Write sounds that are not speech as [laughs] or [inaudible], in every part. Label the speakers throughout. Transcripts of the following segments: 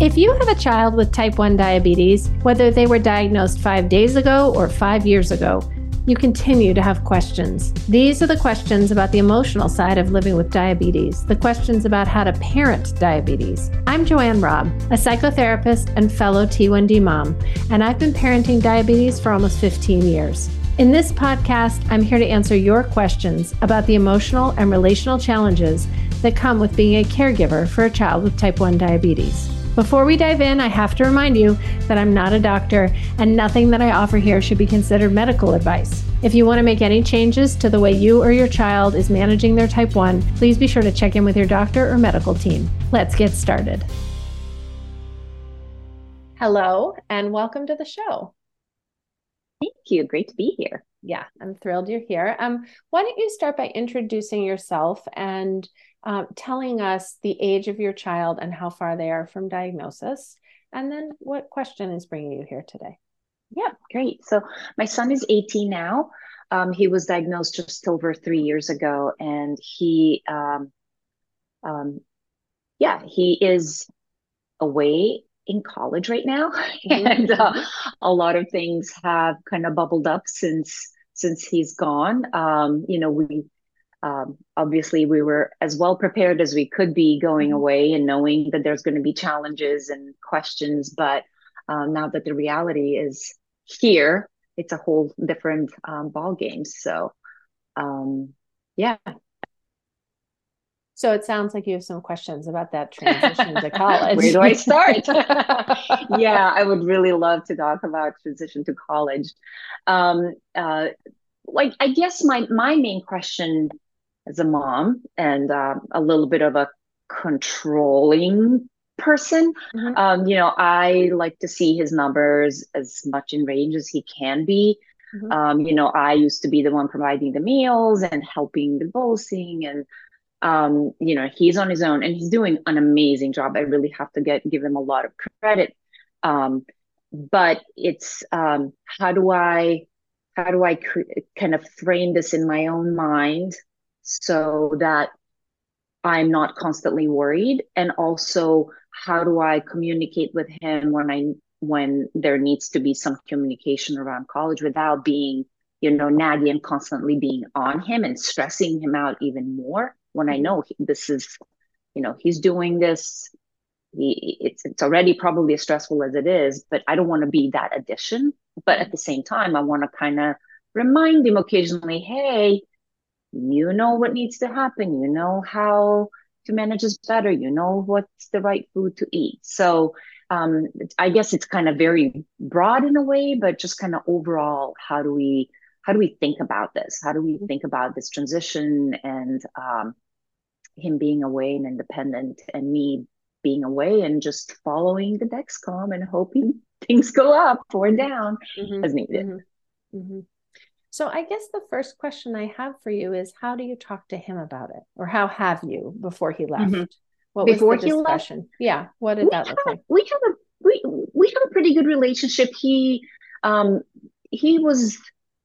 Speaker 1: If you have a child with type 1 diabetes, whether they were diagnosed five days ago or five years ago, you continue to have questions. These are the questions about the emotional side of living with diabetes, the questions about how to parent diabetes. I'm Joanne Robb, a psychotherapist and fellow T1D mom, and I've been parenting diabetes for almost 15 years. In this podcast, I'm here to answer your questions about the emotional and relational challenges that come with being a caregiver for a child with type 1 diabetes. Before we dive in, I have to remind you that I'm not a doctor and nothing that I offer here should be considered medical advice. If you want to make any changes to the way you or your child is managing their type 1, please be sure to check in with your doctor or medical team. Let's get started. Hello, and welcome to the show.
Speaker 2: Thank you. Great to be here.
Speaker 1: Yeah, I'm thrilled you're here. Um, why don't you start by introducing yourself and uh, telling us the age of your child and how far they are from diagnosis, and then what question is bringing you here today?
Speaker 2: Yeah, great. So my son is 18 now. Um, he was diagnosed just over three years ago, and he, um, um, yeah, he is away in college right now, [laughs] mm-hmm. and uh, a lot of things have kind of bubbled up since since he's gone. Um, you know, we um, obviously we were as well prepared as we could be going mm-hmm. away and knowing that there's going to be challenges and questions but um, now that the reality is here it's a whole different um, ball game so um, yeah
Speaker 1: so it sounds like you have some questions about that transition to college.
Speaker 2: Where do I start? [laughs] yeah, I would really love to talk about transition to college. Um, uh, like, I guess my my main question as a mom and uh, a little bit of a controlling person. Mm-hmm. Um, you know, I like to see his numbers as much in range as he can be. Mm-hmm. Um, you know, I used to be the one providing the meals and helping the bolusing and um, you know, he's on his own and he's doing an amazing job. I really have to get give him a lot of credit. Um, but it's um, how do I how do I cre- kind of frame this in my own mind so that I'm not constantly worried. And also how do I communicate with him when I when there needs to be some communication around college without being you know naggy and constantly being on him and stressing him out even more when I know he, this is you know he's doing this. He, it's it's already probably as stressful as it is but I don't want to be that addition. But at the same time I want to kind of remind him occasionally hey you know what needs to happen you know how to manage this better you know what's the right food to eat so um, i guess it's kind of very broad in a way but just kind of overall how do we how do we think about this how do we think about this transition and um, him being away and independent and me being away and just following the dexcom and hoping [laughs] things go up or down mm-hmm. as needed mm-hmm.
Speaker 1: Mm-hmm. So I guess the first question I have for you is how do you talk to him about it? Or how have you before he left? Mm-hmm.
Speaker 2: What before was the discussion? Left,
Speaker 1: yeah. What did that look
Speaker 2: like? We have a we we have a pretty good relationship. He um he was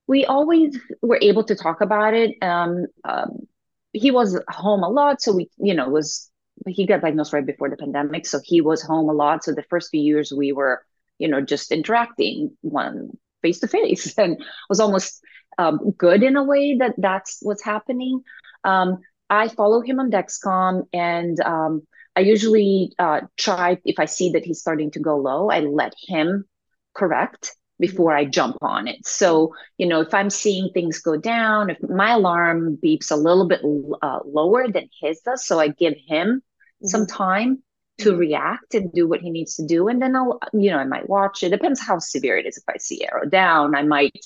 Speaker 2: we always were able to talk about it. Um, um he was home a lot, so we, you know, was he got diagnosed right before the pandemic, so he was home a lot. So the first few years we were, you know, just interacting one face to face [laughs] and was almost um, good in a way that that's what's happening. Um, I follow him on Dexcom and um, I usually uh, try, if I see that he's starting to go low, I let him correct before I jump on it. So, you know, if I'm seeing things go down, if my alarm beeps a little bit uh, lower than his does, so I give him mm-hmm. some time to mm-hmm. react and do what he needs to do. And then I'll, you know, I might watch it. Depends how severe it is. If I see arrow down, I might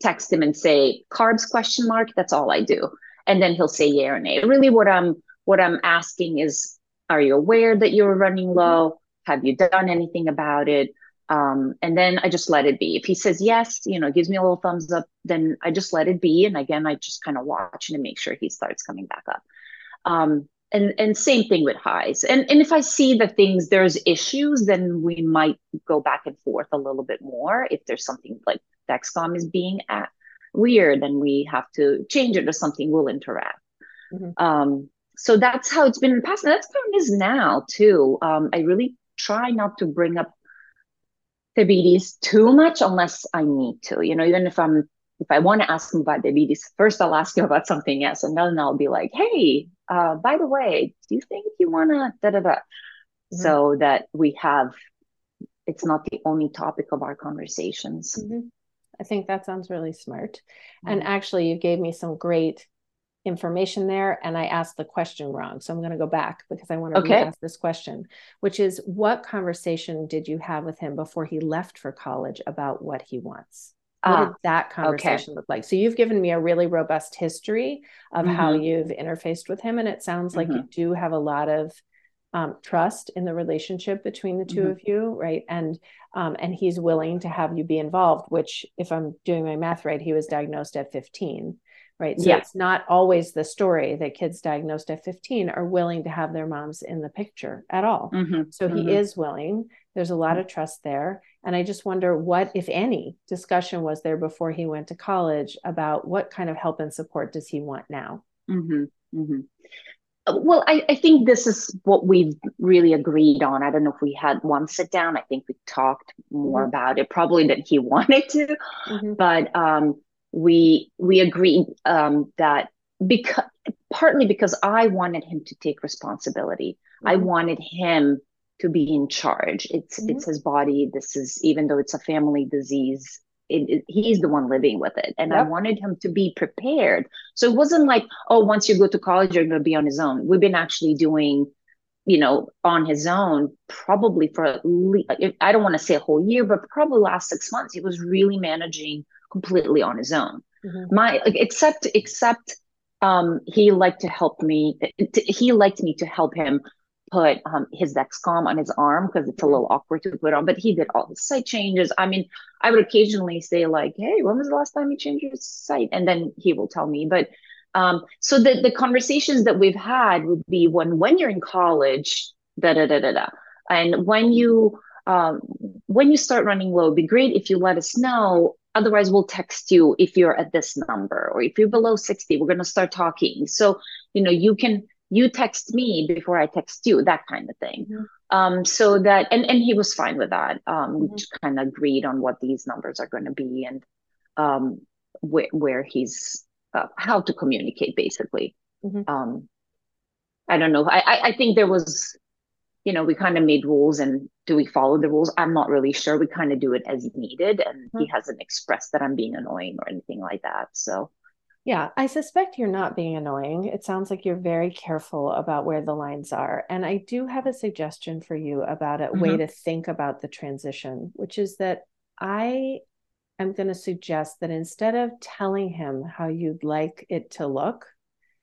Speaker 2: text him and say carbs question mark. That's all I do. And then he'll say yeah or nay. Really what I'm what I'm asking is, are you aware that you're running low? Have you done anything about it? Um, and then I just let it be. If he says yes, you know, gives me a little thumbs up, then I just let it be. And again, I just kind of watch and make sure he starts coming back up. Um, and and same thing with highs and and if i see the things there's issues then we might go back and forth a little bit more if there's something like dexcom is being at weird and we have to change it or something we'll interact mm-hmm. um, so that's how it's been in the past and that's how it is now too um, i really try not to bring up diabetes too much unless I need to. You know, even if I'm if I want to ask him about diabetes, first I'll ask him about something else, and then I'll be like, "Hey, uh, by the way, do you think you wanna da da da?" Mm-hmm. So that we have, it's not the only topic of our conversations.
Speaker 1: Mm-hmm. I think that sounds really smart. Mm-hmm. And actually, you gave me some great information there and I asked the question wrong. So I'm going to go back because I want to okay. ask this question, which is what conversation did you have with him before he left for college about what he wants? What ah, did that conversation okay. look like? So you've given me a really robust history of mm-hmm. how you've interfaced with him. And it sounds like mm-hmm. you do have a lot of um, trust in the relationship between the 2 mm-hmm. of you, right? And um, and he's willing to have you be involved. Which, if I'm doing my math right, he was diagnosed at 15, right? So yeah. it's not always the story that kids diagnosed at 15 are willing to have their moms in the picture at all. Mm-hmm. So he mm-hmm. is willing. There's a lot of trust there, and I just wonder what, if any, discussion was there before he went to college about what kind of help and support does he want now.
Speaker 2: Mm-hmm. mm-hmm well I, I, think this is what we've really agreed on i don't know if we had one sit down i think we talked more mm-hmm. about it probably than he [laughs] wanted to mm-hmm. but um, we we agreed um, that because partly because i wanted him to take responsibility mm-hmm. i wanted him to be in charge it's it's mm-hmm. his body this is even though it's a family disease it, he's the one living with it and yep. i wanted him to be prepared so it wasn't like oh once you go to college you're going to be on his own we've been actually doing you know on his own probably for at least, i don't want to say a whole year but probably last six months he was really managing completely on his own mm-hmm. my except except um he liked to help me he liked me to help him put um, his Dexcom on his arm because it's a little awkward to put on, but he did all the site changes. I mean, I would occasionally say like, "Hey, when was the last time you changed your site?" And then he will tell me. But um, so the the conversations that we've had would be when when you're in college, da da da da da, and when you um, when you start running low, it'd be great if you let us know. Otherwise, we'll text you if you're at this number, or if you're below 60, we're going to start talking. So, you know, you can you text me before I text you, that kind of thing. Mm-hmm. Um, so that and and he was fine with that. Um, mm-hmm. We just kind of agreed on what these numbers are going to be and um, where where he's uh, how to communicate basically. Mm-hmm. Um, I don't know. I I think there was, you know, we kind of made rules and do we follow the rules? I'm not really sure. We kind of do it as needed, and he mm-hmm. hasn't expressed that I'm being annoying or anything like that. So
Speaker 1: yeah, I suspect you're not being annoying. It sounds like you're very careful about where the lines are. And I do have a suggestion for you about a mm-hmm. way to think about the transition, which is that I am going to suggest that instead of telling him how you'd like it to look,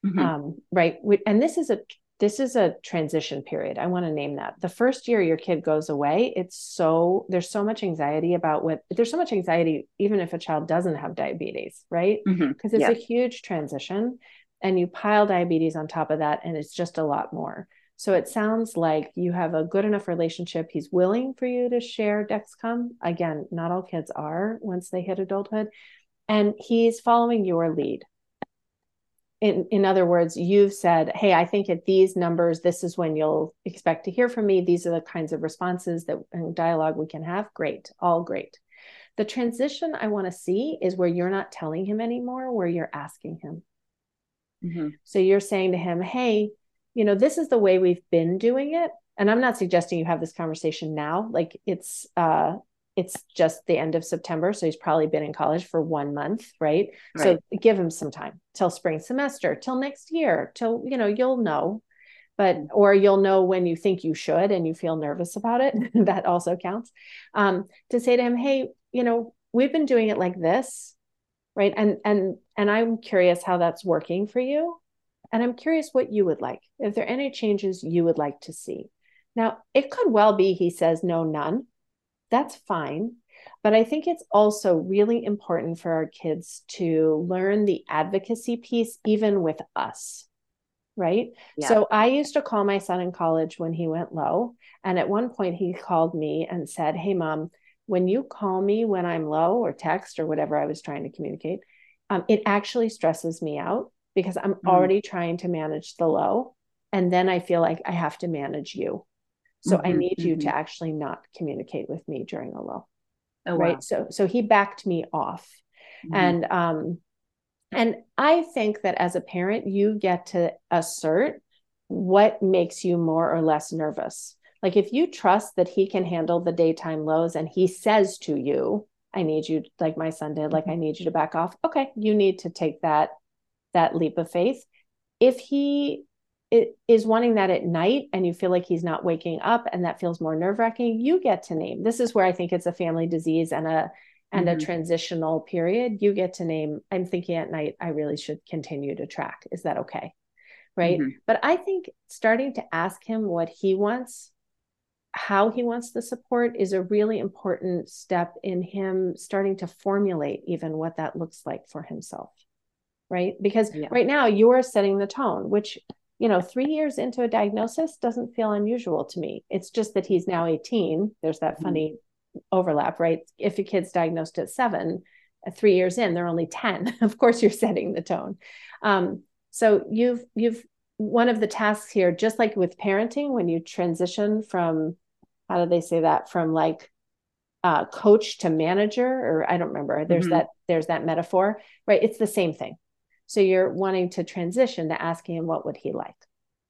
Speaker 1: mm-hmm. um, right? And this is a this is a transition period. I want to name that. The first year your kid goes away, it's so there's so much anxiety about what there's so much anxiety even if a child doesn't have diabetes, right? Because mm-hmm. it's yeah. a huge transition and you pile diabetes on top of that and it's just a lot more. So it sounds like you have a good enough relationship. He's willing for you to share Dexcom. Again, not all kids are once they hit adulthood. And he's following your lead in, in other words, you've said, Hey, I think at these numbers, this is when you'll expect to hear from me. These are the kinds of responses that and dialogue we can have. Great, all great. The transition I want to see is where you're not telling him anymore, where you're asking him. Mm-hmm. So you're saying to him, Hey, you know, this is the way we've been doing it. And I'm not suggesting you have this conversation now. Like it's uh it's just the end of September. So he's probably been in college for one month, right? right? So give him some time till spring semester, till next year, till, you know, you'll know. But, or you'll know when you think you should and you feel nervous about it. [laughs] that also counts. Um, to say to him, hey, you know, we've been doing it like this, right? And, and, and I'm curious how that's working for you. And I'm curious what you would like. If there are any changes you would like to see. Now, it could well be he says no, none that's fine. But I think it's also really important for our kids to learn the advocacy piece, even with us. Right. Yeah. So I used to call my son in college when he went low. And at one point, he called me and said, Hey, mom, when you call me when I'm low or text or whatever I was trying to communicate, um, it actually stresses me out because I'm mm. already trying to manage the low. And then I feel like I have to manage you. So mm-hmm, I need mm-hmm. you to mm-hmm. actually not communicate with me during a low. Oh, right. Wow. So so he backed me off. Mm-hmm. And um and I think that as a parent, you get to assert what makes you more or less nervous. Like if you trust that he can handle the daytime lows and he says to you, I need you, like my son did, like I mm-hmm. need you to back off. Okay, you need to take that that leap of faith. If he is wanting that at night and you feel like he's not waking up and that feels more nerve-wracking, you get to name. This is where I think it's a family disease and a and mm-hmm. a transitional period. You get to name, I'm thinking at night, I really should continue to track. Is that okay? Right. Mm-hmm. But I think starting to ask him what he wants how he wants the support is a really important step in him starting to formulate even what that looks like for himself right because yeah. right now you're setting the tone which you know 3 years into a diagnosis doesn't feel unusual to me. It's just that he's now 18 there's that mm-hmm. funny overlap right? If a kid's diagnosed at 7 uh, 3 years in they're only 10 [laughs] of course you're setting the tone. Um, so you've you've one of the tasks here just like with parenting when you transition from how do they say that? From like uh, coach to manager or i don't remember. There's mm-hmm. that there's that metaphor right? It's the same thing so you're wanting to transition to asking him what would he like?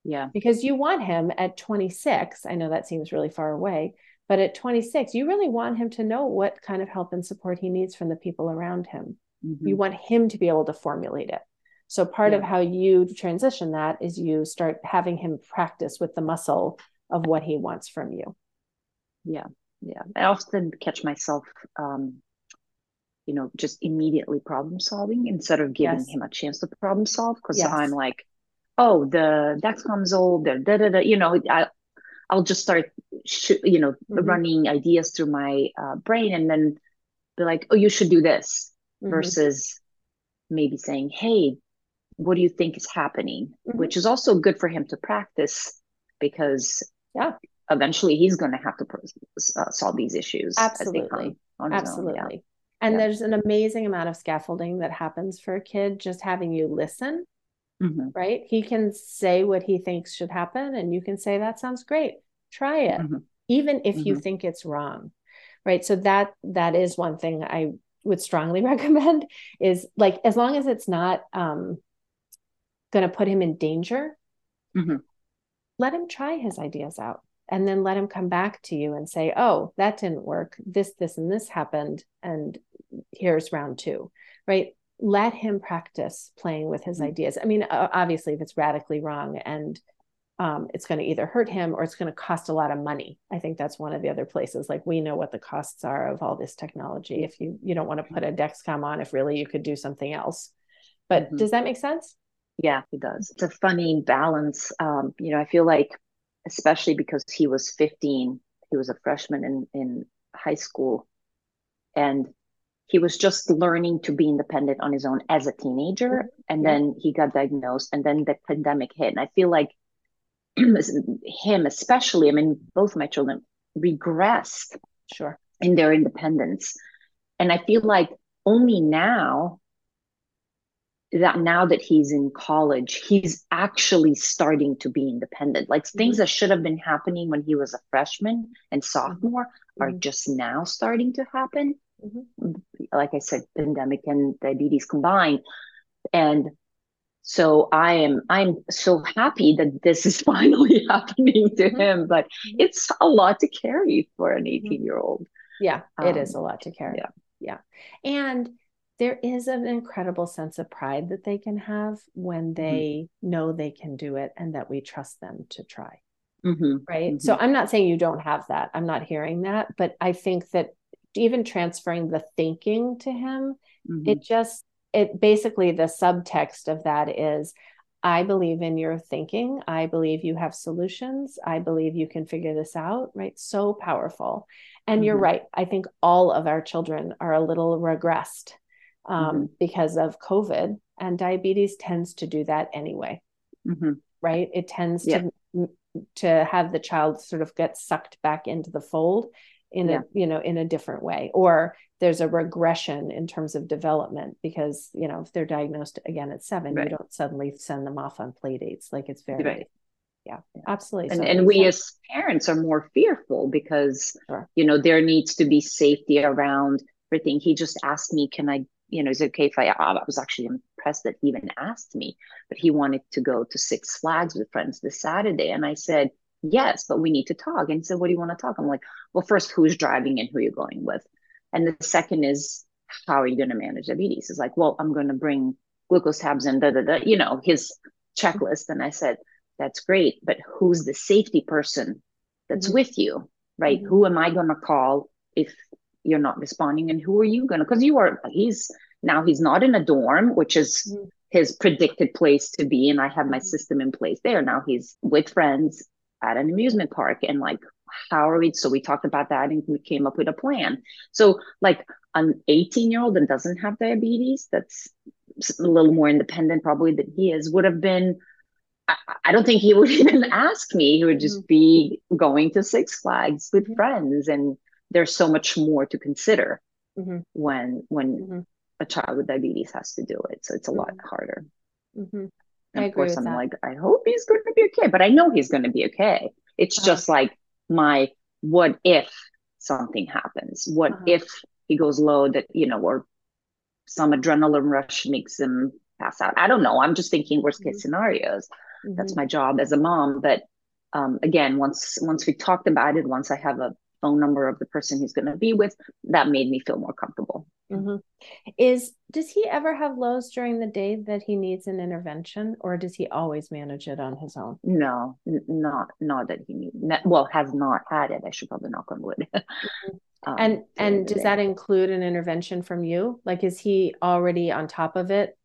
Speaker 2: Yeah.
Speaker 1: Because you want him at 26 i know that seems really far away but at 26 you really want him to know what kind of help and support he needs from the people around him. Mm-hmm. you want him to be able to formulate it. So part yeah. of how you transition that is you start having him practice with the muscle of what he wants from you.
Speaker 2: Yeah. Yeah. I often catch myself um you know just immediately problem solving instead of giving yes. him a chance to problem solve because yes. i'm like oh the dexcom's old the da, da, da, you know I, i'll just start sh- you know mm-hmm. running ideas through my uh, brain and then be like oh you should do this mm-hmm. versus maybe saying hey what do you think is happening mm-hmm. which is also good for him to practice because
Speaker 1: yeah
Speaker 2: eventually he's going to have to uh, solve these issues
Speaker 1: absolutely absolutely yeah. And yeah. there's an amazing amount of scaffolding that happens for a kid just having you listen mm-hmm. right he can say what he thinks should happen and you can say that sounds great try it mm-hmm. even if mm-hmm. you think it's wrong right so that that is one thing i would strongly [laughs] recommend is like as long as it's not um going to put him in danger mm-hmm. let him try his ideas out and then let him come back to you and say oh that didn't work. This this and this happened and here's round two right? Let him practice playing with his mm-hmm. ideas. I mean obviously if it's radically wrong and um, it's going to either hurt him or it's going to cost a lot of money. I think that's one of the other places like we know what the costs are of all this technology. If you you don't want to put a dexcom on if really you could do something else. But mm-hmm. does that make sense?
Speaker 2: Yeah it does. It's a funny balance. Um, you know i feel like especially because he was 15 he was a freshman in, in high school. And he was just learning to be independent on his own as a teenager. And yeah. then he got diagnosed and then the pandemic hit. And i feel like [clears throat] him especially i mean both my children regressed
Speaker 1: sure.
Speaker 2: in their independence. And i feel like only now that now that he's in college, he's actually starting to be independent. Like mm-hmm. things that should have been happening when he was a freshman and sophomore mm-hmm. are just now starting to happen. Mm-hmm. Like I said, pandemic and diabetes combined. And so I am I'm so happy that this is [laughs] finally [laughs] happening to mm-hmm. him, but mm-hmm. it's a lot to carry for an mm-hmm. 18 year old.
Speaker 1: Yeah, it um, is a lot to carry. Yeah. Yeah. And there is an incredible sense of pride that they can have when mm-hmm. they mm-hmm. know they can do it and that we trust them to try. Mm-hmm. Right. Mm-hmm. So I'm not saying you don't have that. I'm not hearing that. But I think that even transferring the thinking to him, mm-hmm. it just, it basically the subtext of that is I believe in your thinking. I believe you have solutions. I believe you can figure this out. Right. So powerful. And you're mm-hmm. right. I think all of our children are a little regressed um, mm-hmm. because of COVID. And diabetes tends to do that anyway, mm-hmm. right? It tends yeah. to to have the child sort of get sucked back into the fold in yeah. a you know in a different way or there's a regression in terms of development because you know if they're diagnosed again at seven right. you don't suddenly send them off on play dates like it's very right. yeah, absolutely.
Speaker 2: And, and we sense. as parents are more fearful because, sure. you know, there needs to be safety around everything. He just asked me, can I, you know, is it okay if I, I was actually impressed that he even asked me, but he wanted to go to Six Flags with friends this Saturday. And I said, yes, but we need to talk. And he said, what do you want to talk? I'm like, well, first, who's driving and who you're going with? And the second is, how are you going to manage diabetes? It's like, well, I'm going to bring glucose tabs and da, da, da, you know, his checklist. And I said, that's great, but who's the safety person that's mm-hmm. with you, right? Mm-hmm. Who am I going to call if you're not responding? And who are you going to, because you are, he's now he's not in a dorm, which is mm-hmm. his predicted place to be. And I have my mm-hmm. system in place there. Now he's with friends at an amusement park and like, how are we? So we talked about that and we came up with a plan. So, like, an 18 year old that doesn't have diabetes, that's a little more independent probably than he is, would have been I, don't think he would [laughs] even ask me. He would just mm-hmm. be going to Six Flags with mm-hmm. friends, and there's so much more to consider mm-hmm. when when mm-hmm. a child with diabetes has to do it. So it's a lot mm-hmm. harder.
Speaker 1: Mm-hmm.
Speaker 2: And of course, I'm that. like, I hope he's going to be okay, but I know he's going to be okay. It's uh-huh. just like my what if something happens? What uh-huh. if he goes low that you know, or some adrenaline rush makes him pass out? I don't know. I'm just thinking worst case scenarios mm-hmm. that's my job as a mom but um, again once once we talked about it once i have a phone number of the person he's going to be with that made me feel more comfortable
Speaker 1: mm-hmm. is does he ever have lows during the day that he needs an intervention or does he always manage it on his own
Speaker 2: no n- not not that he needs well has not had it i should probably knock on wood [laughs]
Speaker 1: mm-hmm. um, and and does that include an intervention from you like is he already on top of it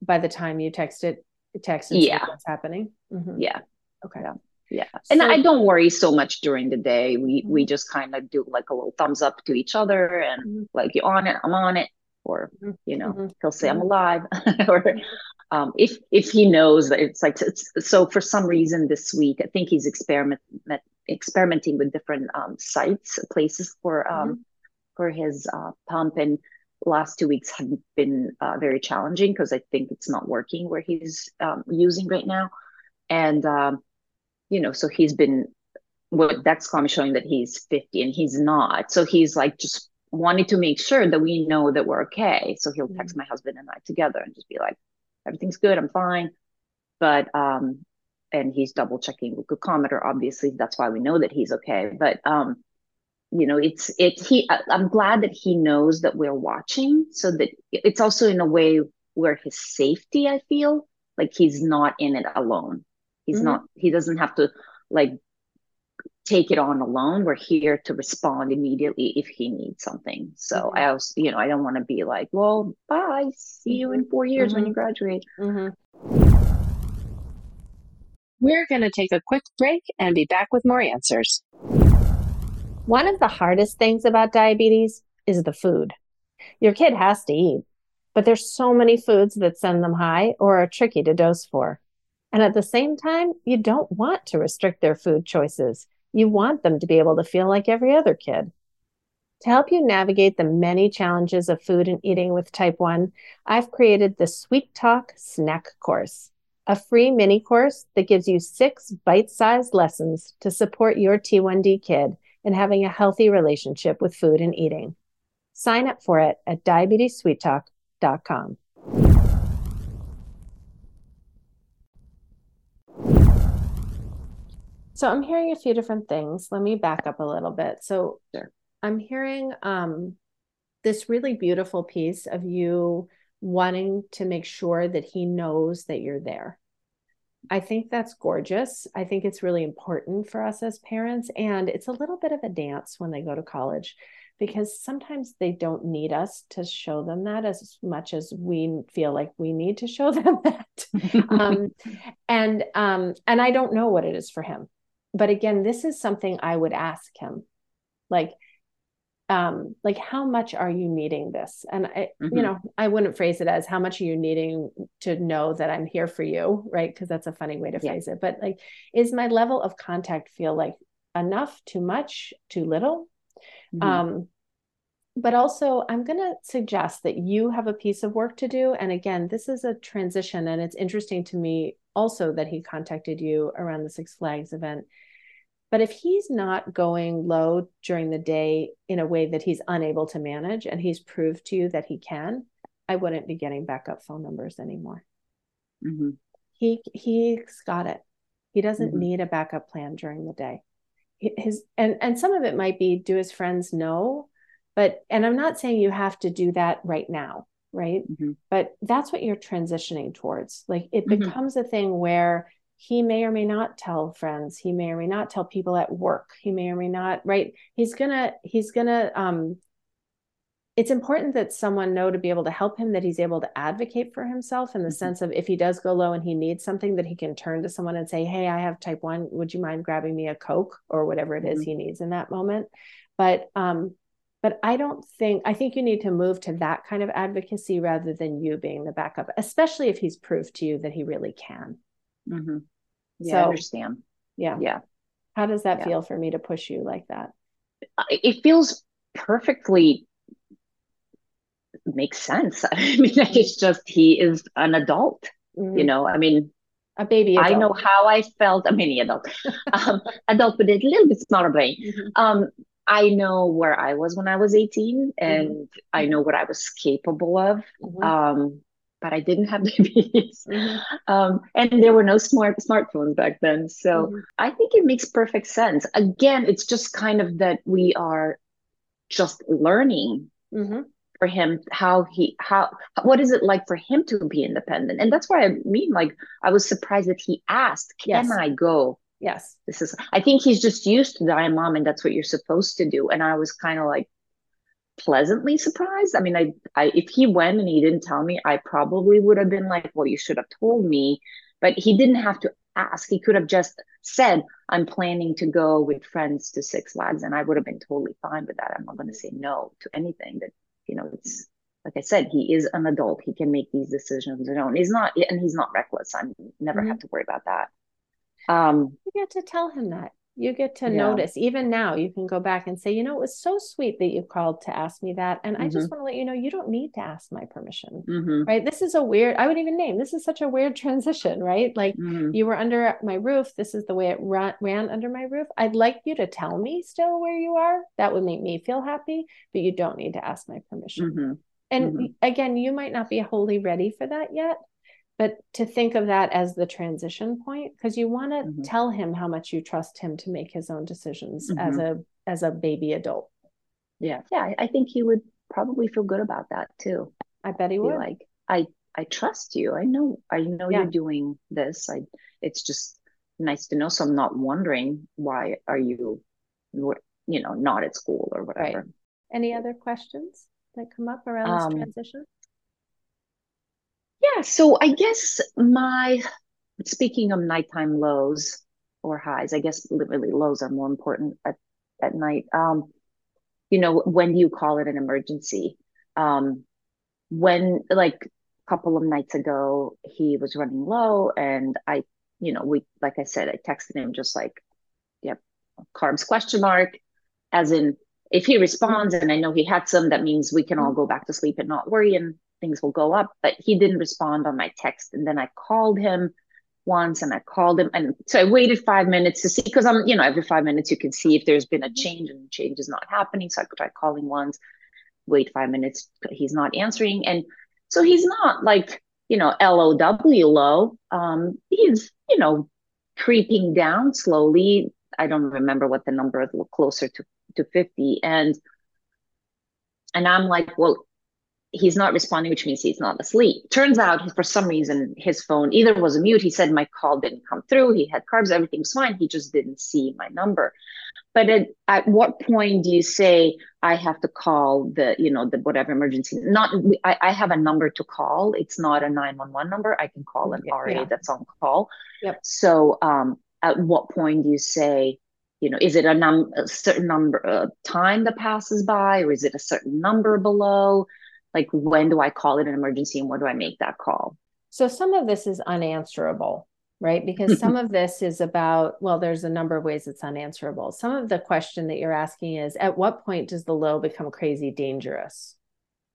Speaker 1: by the time you text it text and yeah. what's happening.
Speaker 2: Mm-hmm. Yeah.
Speaker 1: Okay.
Speaker 2: Yeah. Yeah. And so, I don't worry so much during the day. We mm-hmm. we just kind of do like a little thumbs up to each other and mm-hmm. like you're on it, I'm on it. Or, mm-hmm. you know, mm-hmm. he'll say I'm mm-hmm. alive. [laughs] or um, if if he knows that it's like it's, so for some reason this week, I think he's experiment experimenting with different um, sites, places for um for his uh, pump and last two weeks have been uh, very challenging because I think it's not working where he's um, using right now. And, um, you know, so he's been, what Dexcom is showing that he's 50 and he's not. So he's like just wanting to make sure that we know that we're okay. So he'll text mm-hmm. my husband and I together and just be like, everything's good, I'm fine. But, um, and he's double checking with glucometer, obviously. That's why we know that he's okay. But, um, you know it's it he i'm glad that he knows that we're watching so that it's also in a way where his safety i feel like he's not in it alone he's mm-hmm. not he doesn't have to like take it on alone we're here to respond immediately if he needs something so mm-hmm. i also you know i don't want to be like well bye see you in four years when you mm-hmm. graduate
Speaker 1: mm-hmm.
Speaker 3: we're going to take a quick break and be back with more answers
Speaker 1: one of the hardest things about diabetes is the food. Your kid has to eat, but there's so many foods that send them high or are tricky to dose for. And at the same time, you don't want to restrict their food choices. You want them to be able to feel like every other kid. To help you navigate the many challenges of food and eating with type 1, I've created the Sweet Talk Snack Course, a free mini course that gives you six bite sized lessons to support your T1D kid in having a healthy relationship with food and eating. Sign up for it at diabetessweettalk.com. So I'm hearing a few different things. Let me back up a little bit. So sure. I'm hearing um, this really beautiful piece of you wanting to make sure that he knows that you're there. I think that's gorgeous. I think it's really important for us as parents. And it's a little bit of a dance when they go to college because sometimes they don't need us to show them that as much as we feel like we need to show [laughs] them that. [laughs] um, and um, and I don't know what it is for him. But again, this is something I would ask him. Like, um, like how much are you needing this and I, mm-hmm. you know i wouldn't phrase it as how much are you needing to know that i'm here for you right because that's a funny way to yeah. phrase it but like is my level of contact feel like enough too much too little mm-hmm. um but also i'm going to suggest that you have a piece of work to do and again this is a transition and it's interesting to me also that he contacted you around the six flags event but if he's not going low during the day in a way that he's unable to manage and he's proved to you that he can i wouldn't be getting backup phone numbers anymore mm-hmm. he he's got it he doesn't mm-hmm. need a backup plan during the day his and and some of it might be do his friends know but and i'm not saying you have to do that right now right mm-hmm. but that's what you're transitioning towards like it mm-hmm. becomes a thing where he may or may not tell friends he may or may not tell people at work he may or may not right he's gonna he's gonna um it's important that someone know to be able to help him that he's able to advocate for himself in the mm-hmm. sense of if he does go low and he needs something that he can turn to someone and say hey i have type 1 would you mind grabbing me a coke or whatever it is mm-hmm. he needs in that moment but um but i don't think i think you need to move to that kind of advocacy rather than you being the backup especially if he's proved to you that he really can
Speaker 2: mm-hmm. yeah so, i understand
Speaker 1: yeah
Speaker 2: yeah
Speaker 1: how does that yeah. feel for me to push you like that
Speaker 2: it feels perfectly makes sense [laughs] i mean it's just he is an adult mm-hmm. you know i mean
Speaker 1: a baby adult.
Speaker 2: i know how i felt a mini adult [laughs] um, adult with a little bit smaller brain mm-hmm. um, I know where I was when I was 18 and mm-hmm. I know what I was capable of. Mm-hmm. Um, but I didn't have [laughs] babies. Mm-hmm. Um, and there were no smart smartphones back then. So mm-hmm. I think it makes perfect sense. Again, it's just kind of that we are just learning mm-hmm. for him how he how what is it like for him to be independent. And that's why I mean like I was surprised that he asked, Can yes. I go
Speaker 1: Yes.
Speaker 2: This is, I think he's just used to dying mom and that's what you're supposed to do. And I was kind of like pleasantly surprised. I mean, I, I, if he went and he didn't tell me, I probably would have been like, well, you should have told me. But he didn't have to ask. He could have just said, I'm planning to go with friends to Six Flags. And I would have been totally fine with that. I'm not going to say no to anything that, you know, it's, like I said, he is an adult. He can make these decisions on his own. He's not, and he's not reckless. I'm never mm-hmm. had to worry about that.
Speaker 1: Um, you get to tell him that. You get to yeah. notice. Even now, you can go back and say, you know, it was so sweet that you called to ask me that. And mm-hmm. I just mm-hmm. want to let you know, you don't need to ask my permission. Mm-hmm. Right. This is a weird, I would even name this is such a weird [laughs] transition, right? Like mm-hmm. you were under my roof. This is the way it ran, ran under my roof. I'd like you to tell me still where you are. That would make me feel happy, but you don't need to ask my permission. Mm-hmm. And mm-hmm. again, you might not be wholly ready for that yet but to think of that as the transition point because you want to mm-hmm. tell him how much you trust him to make his own decisions mm-hmm. as a as a baby adult
Speaker 2: yeah yeah i think he would probably feel good about that too
Speaker 1: i bet he would
Speaker 2: like i i trust you i know i know yeah. you're doing this i it's just nice to know so i'm not wondering why are you you know not at school or whatever right.
Speaker 1: any other questions that come up around um, this transition
Speaker 2: yeah, so I guess my speaking of nighttime lows or highs, I guess literally lows are more important at, at night. Um, you know, when do you call it an emergency? Um, when like a couple of nights ago, he was running low and I, you know, we like I said, I texted him just like, yep, carbs question mark, as in if he responds and I know he had some, that means we can all go back to sleep and not worry. And things will go up. But he didn't respond on my text. And then I called him once and I called him. And so I waited five minutes to see, because I'm, you know, every five minutes you can see if there's been a mm-hmm. change and change is not happening. So I could try calling once, wait five minutes, he's not answering. And so he's not like, you know, LOW low. Um, he's, you know, creeping down slowly. I don't remember what the number is, closer to, to 50. And and I'm like, well, he's not responding, which means he's not asleep. Turns out, for some reason, his phone either was a mute. He said my call didn't come through. He had carbs, everything's fine. He just didn't see my number. But at, at what point do you say I have to call the, you know, the whatever emergency? Not, I, I have a number to call. It's not a nine one one number. I can call an RA yeah. that's on call.
Speaker 1: Yep.
Speaker 2: So, um, at what point do you say, you know, is it a, num- a certain number of time that passes by, or is it a certain number below? Like when do i call it an emergency and when do i make that call
Speaker 1: so some of this is unanswerable right? Because some [laughs] of this is about, well, there's a number of ways it's unanswerable. Some of the question that you're asking is at what point does the low become crazy dangerous?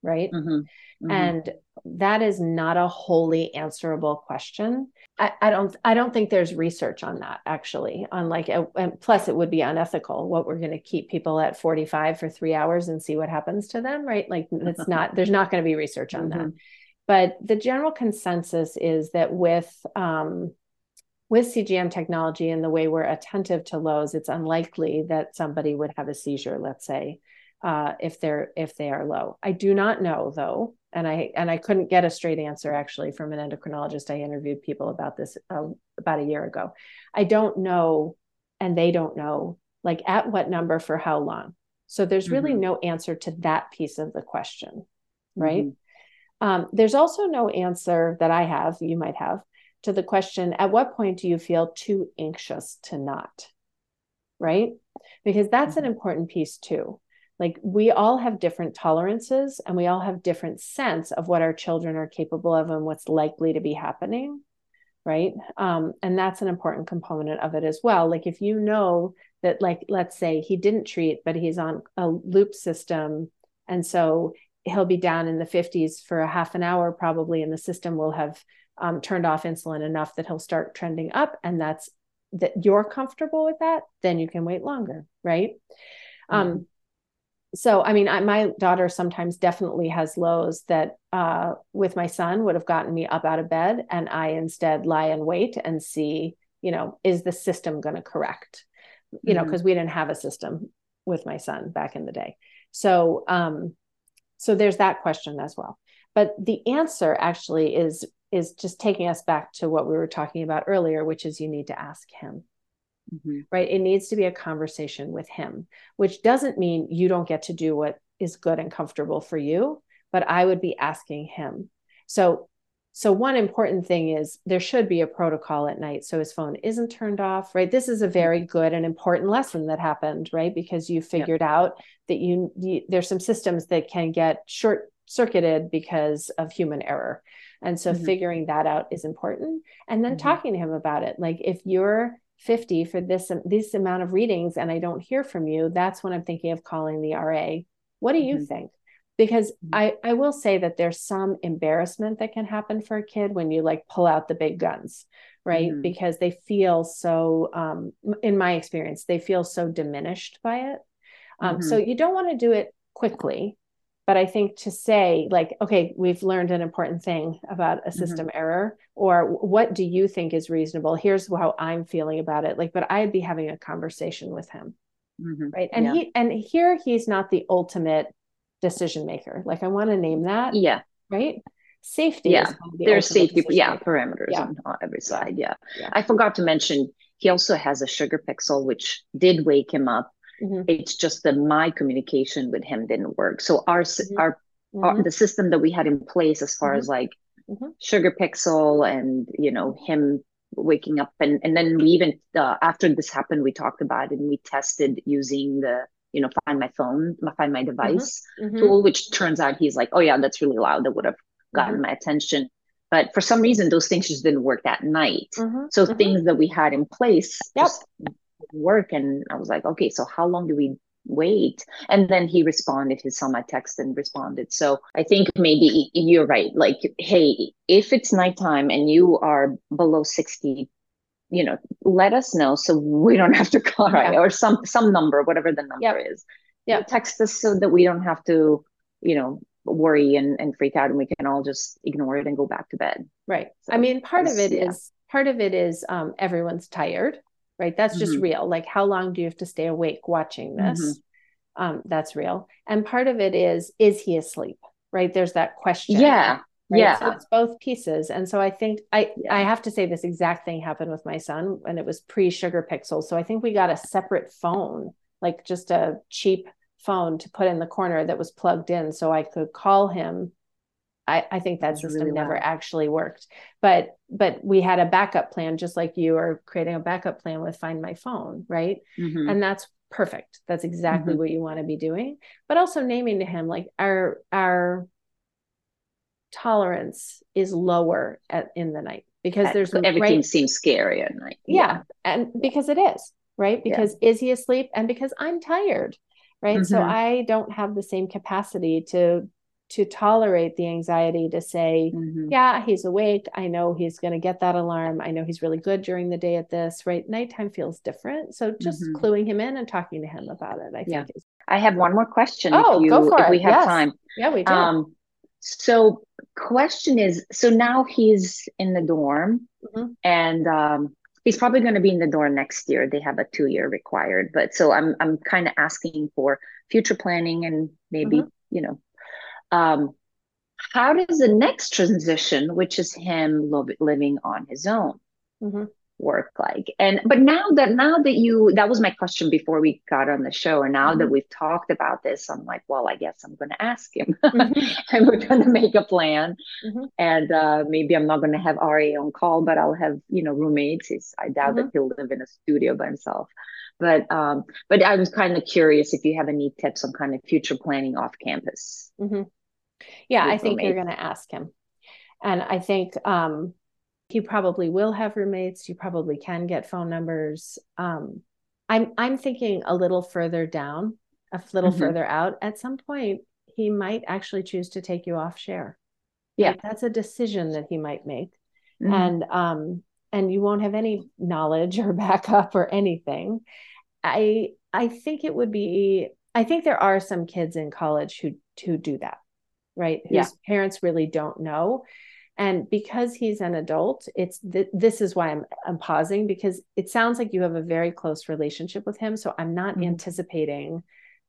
Speaker 1: Right. Mm-hmm. Mm-hmm. And that is not a wholly answerable question. I, I, don't I don't think there's research on that actually on like a, and plus it would be unethical what we're going to keep people at 45 for 3 hours and see what happens to them right like it's [laughs] not there's not going to be research on mm-hmm. that but the general consensus is that with um, with CGM technology and the way we're attentive to lows, it's unlikely that somebody would have a seizure, let's say, uh, if they're if they are low. I do not know though, and I and I couldn't get a straight answer actually from an endocrinologist. I interviewed people about this uh, about a year ago. I don't know, and they don't know, like at what number for how long. So there's really mm-hmm. no answer to that piece of the question, right? Mm-hmm. Um, there's also no answer that I have. You might have to the question at what point do you feel too anxious to not? Right? Because that's mm-hmm. an important piece too. Like we all have different tolerances and we all have different sense of what our children are capable of and what's likely to be happening. Right. Um, and that's an important component of it as well. Like if you know that, like, let's say he didn't treat, but he's on a loop system. And so he'll be down in the 50s for a half an hour probably, and the system will have um, turned off insulin enough that he'll start trending up and that's that you're comfortable with that then you can wait longer right um, mm-hmm. um so i mean I, my daughter sometimes definitely has lows that uh, with my son would have gotten me up out of bed and i instead lie and wait and see you know is the system going to correct you mm-hmm. know because we didn't have a system with my son back in the day so um so there's that question as well but the answer actually is is just taking us back to what we were talking about earlier, which is you need to ask him. Mm-hmm. Right. It needs to be a conversation with him, which doesn't mean you don't get to do what is good and comfortable for you, but I would be asking him. So, so one important thing is there should be a protocol at night so his phone isn't turned off, right? This is a very mm-hmm. good and important lesson that happened, right? Because you figured yep. out that you, you there's some systems that can get short circuited because of human error. And so mm-hmm. figuring that out is important. And then mm-hmm. talking to him about it. Like if you're 50 for this this amount of readings and I don't hear from you, that's when I'm thinking of calling the RA. What do you mm-hmm. think? Because mm-hmm. I, I will say that there's some embarrassment that can happen for a kid when you like pull out the big guns, right? Mm-hmm. Because they feel so, um, in my experience, they feel so diminished by it. Um, so mm-hmm. you don't want to do it quickly but i think to say like okay we've learned an important thing about a mm-hmm. system mm-hmm. error or what do you think is reasonable here's how i'm feeling about it like but i'd be having a conversation with him mm-hmm. right and yeah. he and here he's not the ultimate decision maker like i want to name that
Speaker 2: yeah
Speaker 1: right safety
Speaker 2: yeah the there's safety yeah parameters yeah. on every side yeah. yeah i forgot to mention he also has a sugar pixel which did wake him up Mm-hmm. It's just that my communication with him didn't work. So our mm-hmm. our, our, mm-hmm. the system that we had in place as far mm-hmm. as like mm-hmm. sugar pixel and you know him waking up and and then we even uh, after this happened we talked about it and we tested using the you know find my phone find my device tool which turns out he's like oh yeah that's really loud that would have gotten my attention but for some reason those things just didn't work that night so things that we had in place
Speaker 1: yep.
Speaker 2: Work and i was like okay so how long do we wait? And then he responded he saw my text and responded. So i think maybe you're right like hey if it's nighttime and you are below 60 you know let us know so we don't have to [laughs] call right or some some number whatever the number is.
Speaker 1: Yeah
Speaker 2: text us so that we don't have to you know worry and, and freak out and we can all just ignore it and go back to bed.
Speaker 1: Right. So i mean part of it yeah. is part of it is um, everyone's tired right? That's just mm-hmm. real. Like, how long do you have to stay awake watching this? Mm-hmm. Um, that's real. And part of it is, is he asleep? Right? There's that question.
Speaker 2: Yeah.
Speaker 1: Right?
Speaker 2: Yeah.
Speaker 1: So it's both pieces. And so I think I. I have to say this exact thing happened with my son and it was pre-sugar pixels. So I think we got a separate phone, like just a cheap phone to put in the corner that was plugged in so I could call him I, I think that system really never actually worked. But but we had a backup plan, just like you are creating a backup plan with Find My Phone, right? Mm-hmm. And that's perfect. That's exactly mm-hmm. what you want to be doing. But also naming to him like our our tolerance is lower at, in the night because there's
Speaker 2: everything
Speaker 1: right,
Speaker 2: seems scary at night.
Speaker 1: Yeah. And because it is, right? Because yeah. is he asleep? And because I'm tired, right? Mm-hmm. So I don't have the same capacity to to tolerate the anxiety to say, mm-hmm. yeah, he's awake. I know he's going to get that alarm. I know he's really good during the day at this, right? Nighttime feels different. So just mm-hmm. cluing him in and talking to him about it, I yeah. think. Is-
Speaker 2: I have one more question.
Speaker 1: Oh,
Speaker 2: if you,
Speaker 1: go for
Speaker 2: if
Speaker 1: it.
Speaker 2: we have
Speaker 1: yes.
Speaker 2: time.
Speaker 1: Yeah, we do. Um,
Speaker 2: so question is, so now he's in the dorm mm-hmm. and um, he's probably going to be in the dorm next year. They have a two year required, but so I'm, I'm kind of asking for future planning and maybe, mm-hmm. you know, um, how does the next transition, which is him lo- living on his own, mm-hmm. work like? And but now that now that you that was my question before we got on the show, and now mm-hmm. that we've talked about this, I'm like, well, I guess I'm going to ask him, [laughs] mm-hmm. and we're going to make a plan. Mm-hmm. And uh, maybe I'm not going to have Ari on call, but I'll have you know roommates. He's, I doubt that mm-hmm. he'll live in a studio by himself but um but i was kind of curious if you have any tips on kind of future planning off campus
Speaker 1: mm-hmm. Yeah, I think roommates. you're going to ask him. And I think um, he probably will have roommates. You probably can get phone numbers. Um, I'm I'm thinking a little further down, a little mm-hmm. further out. At some point, he might actually choose to take you off share.
Speaker 2: Yeah,
Speaker 1: like that's a decision that he might make, mm-hmm. and um, and you won't have any knowledge or [laughs] backup or anything. I I think it would be. I think there are some kids in college who who do that right? Whose yeah. parents really don't know. And because he's an adult, it's th- this is why I'm I'm pausing because it sounds like you have a very close relationship with him. So I'm not mm-hmm. anticipating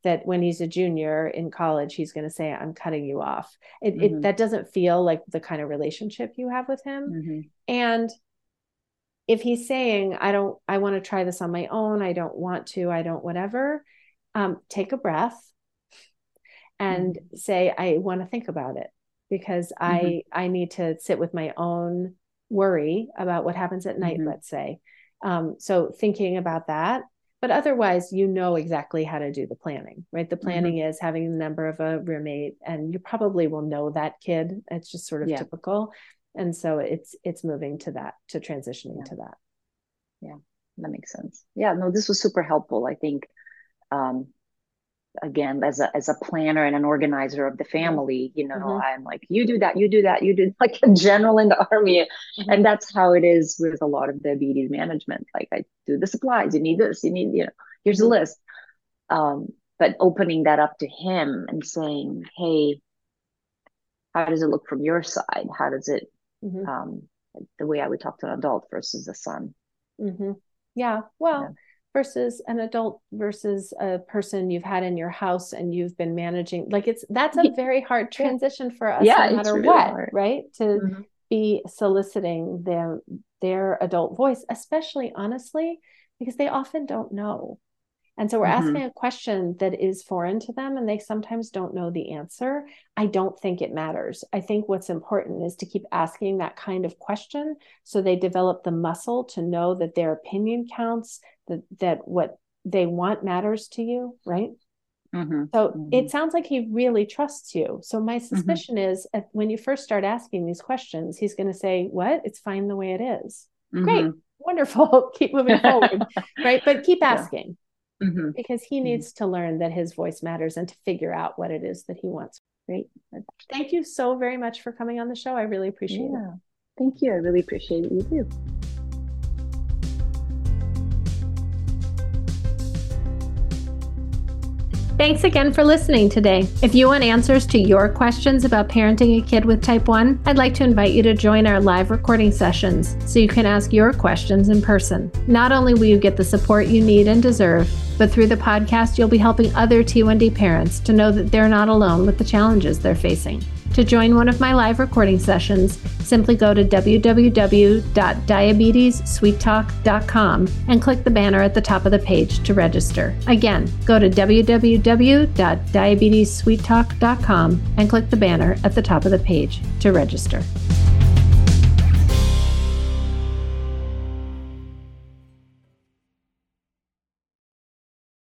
Speaker 1: that when he's a junior in college, he's going to say, "I'm cutting you off." It, mm-hmm. it that doesn't feel like the kind of relationship you have with him. Mm-hmm. And if he's saying, "I don't, I want to try this on my own. I don't want to. I don't whatever," um, take a breath and mm-hmm. say i want to think about it because mm-hmm. i i need to sit with my own worry about what happens at night mm-hmm. let's say um, so thinking about that but otherwise you know exactly how to do the planning right the mm-hmm. planning is having the number of a roommate and you probably will know that kid it's just sort of yeah. typical and so it's it's moving to that to transitioning
Speaker 2: yeah.
Speaker 1: to that
Speaker 2: yeah that makes sense yeah no this was super helpful i think um, again as a as a planner and an organizer of the mm-hmm. family you know mm-hmm. i'm like you do that you do that you do [laughs] like a general in the army mm-hmm. and that's how it is with a lot of diabetes management like i do the supplies you need this you need you know here's a mm-hmm. list um, but opening that up to him and saying hey how does it look from your side how does it mm-hmm. um, the way i would talk to an adult versus a son
Speaker 1: mm-hmm. yeah well yeah versus an adult versus a person you've had in your house and you've been managing like it's that's a very hard transition for us yeah, no matter really what hard. right to mm-hmm. be soliciting them their adult voice especially honestly because they often don't know and so we're mm-hmm. asking a question that is foreign to them and they sometimes don't know the answer. I don't think it matters. I think what's important is to keep asking that kind of question so they develop the muscle to know that their opinion counts, that, that what they want matters to you, right? Mm-hmm. So mm-hmm. it sounds like he really trusts you. So my mm-hmm. suspicion is when you first start asking these questions, he's going to say, What? It's fine the way it is. Great, mm-hmm. wonderful. [laughs] keep moving forward. [laughs] right. But keep asking mm-hmm. because he mm-hmm. needs to learn that his voice matters and to figure out what it is that he wants. Great. Thank you so very much for coming on the show. I really appreciate yeah. it.
Speaker 2: Thank you. I really appreciate it. You too.
Speaker 1: Thanks again for listening today. If you want answers to your questions about parenting a kid with type 1, I'd like to invite you to join our live recording sessions so you can ask your questions in person. Not only will you get the support you need and deserve, but through the podcast, you'll be helping other T1D parents to know that they're not alone with the challenges they're facing. To join one of my live recording sessions, simply go to www.diabetessweettalk.com and click the banner at the top of the page to register. Again, go to www.diabetessweettalk.com and click the banner at the top of the page to register.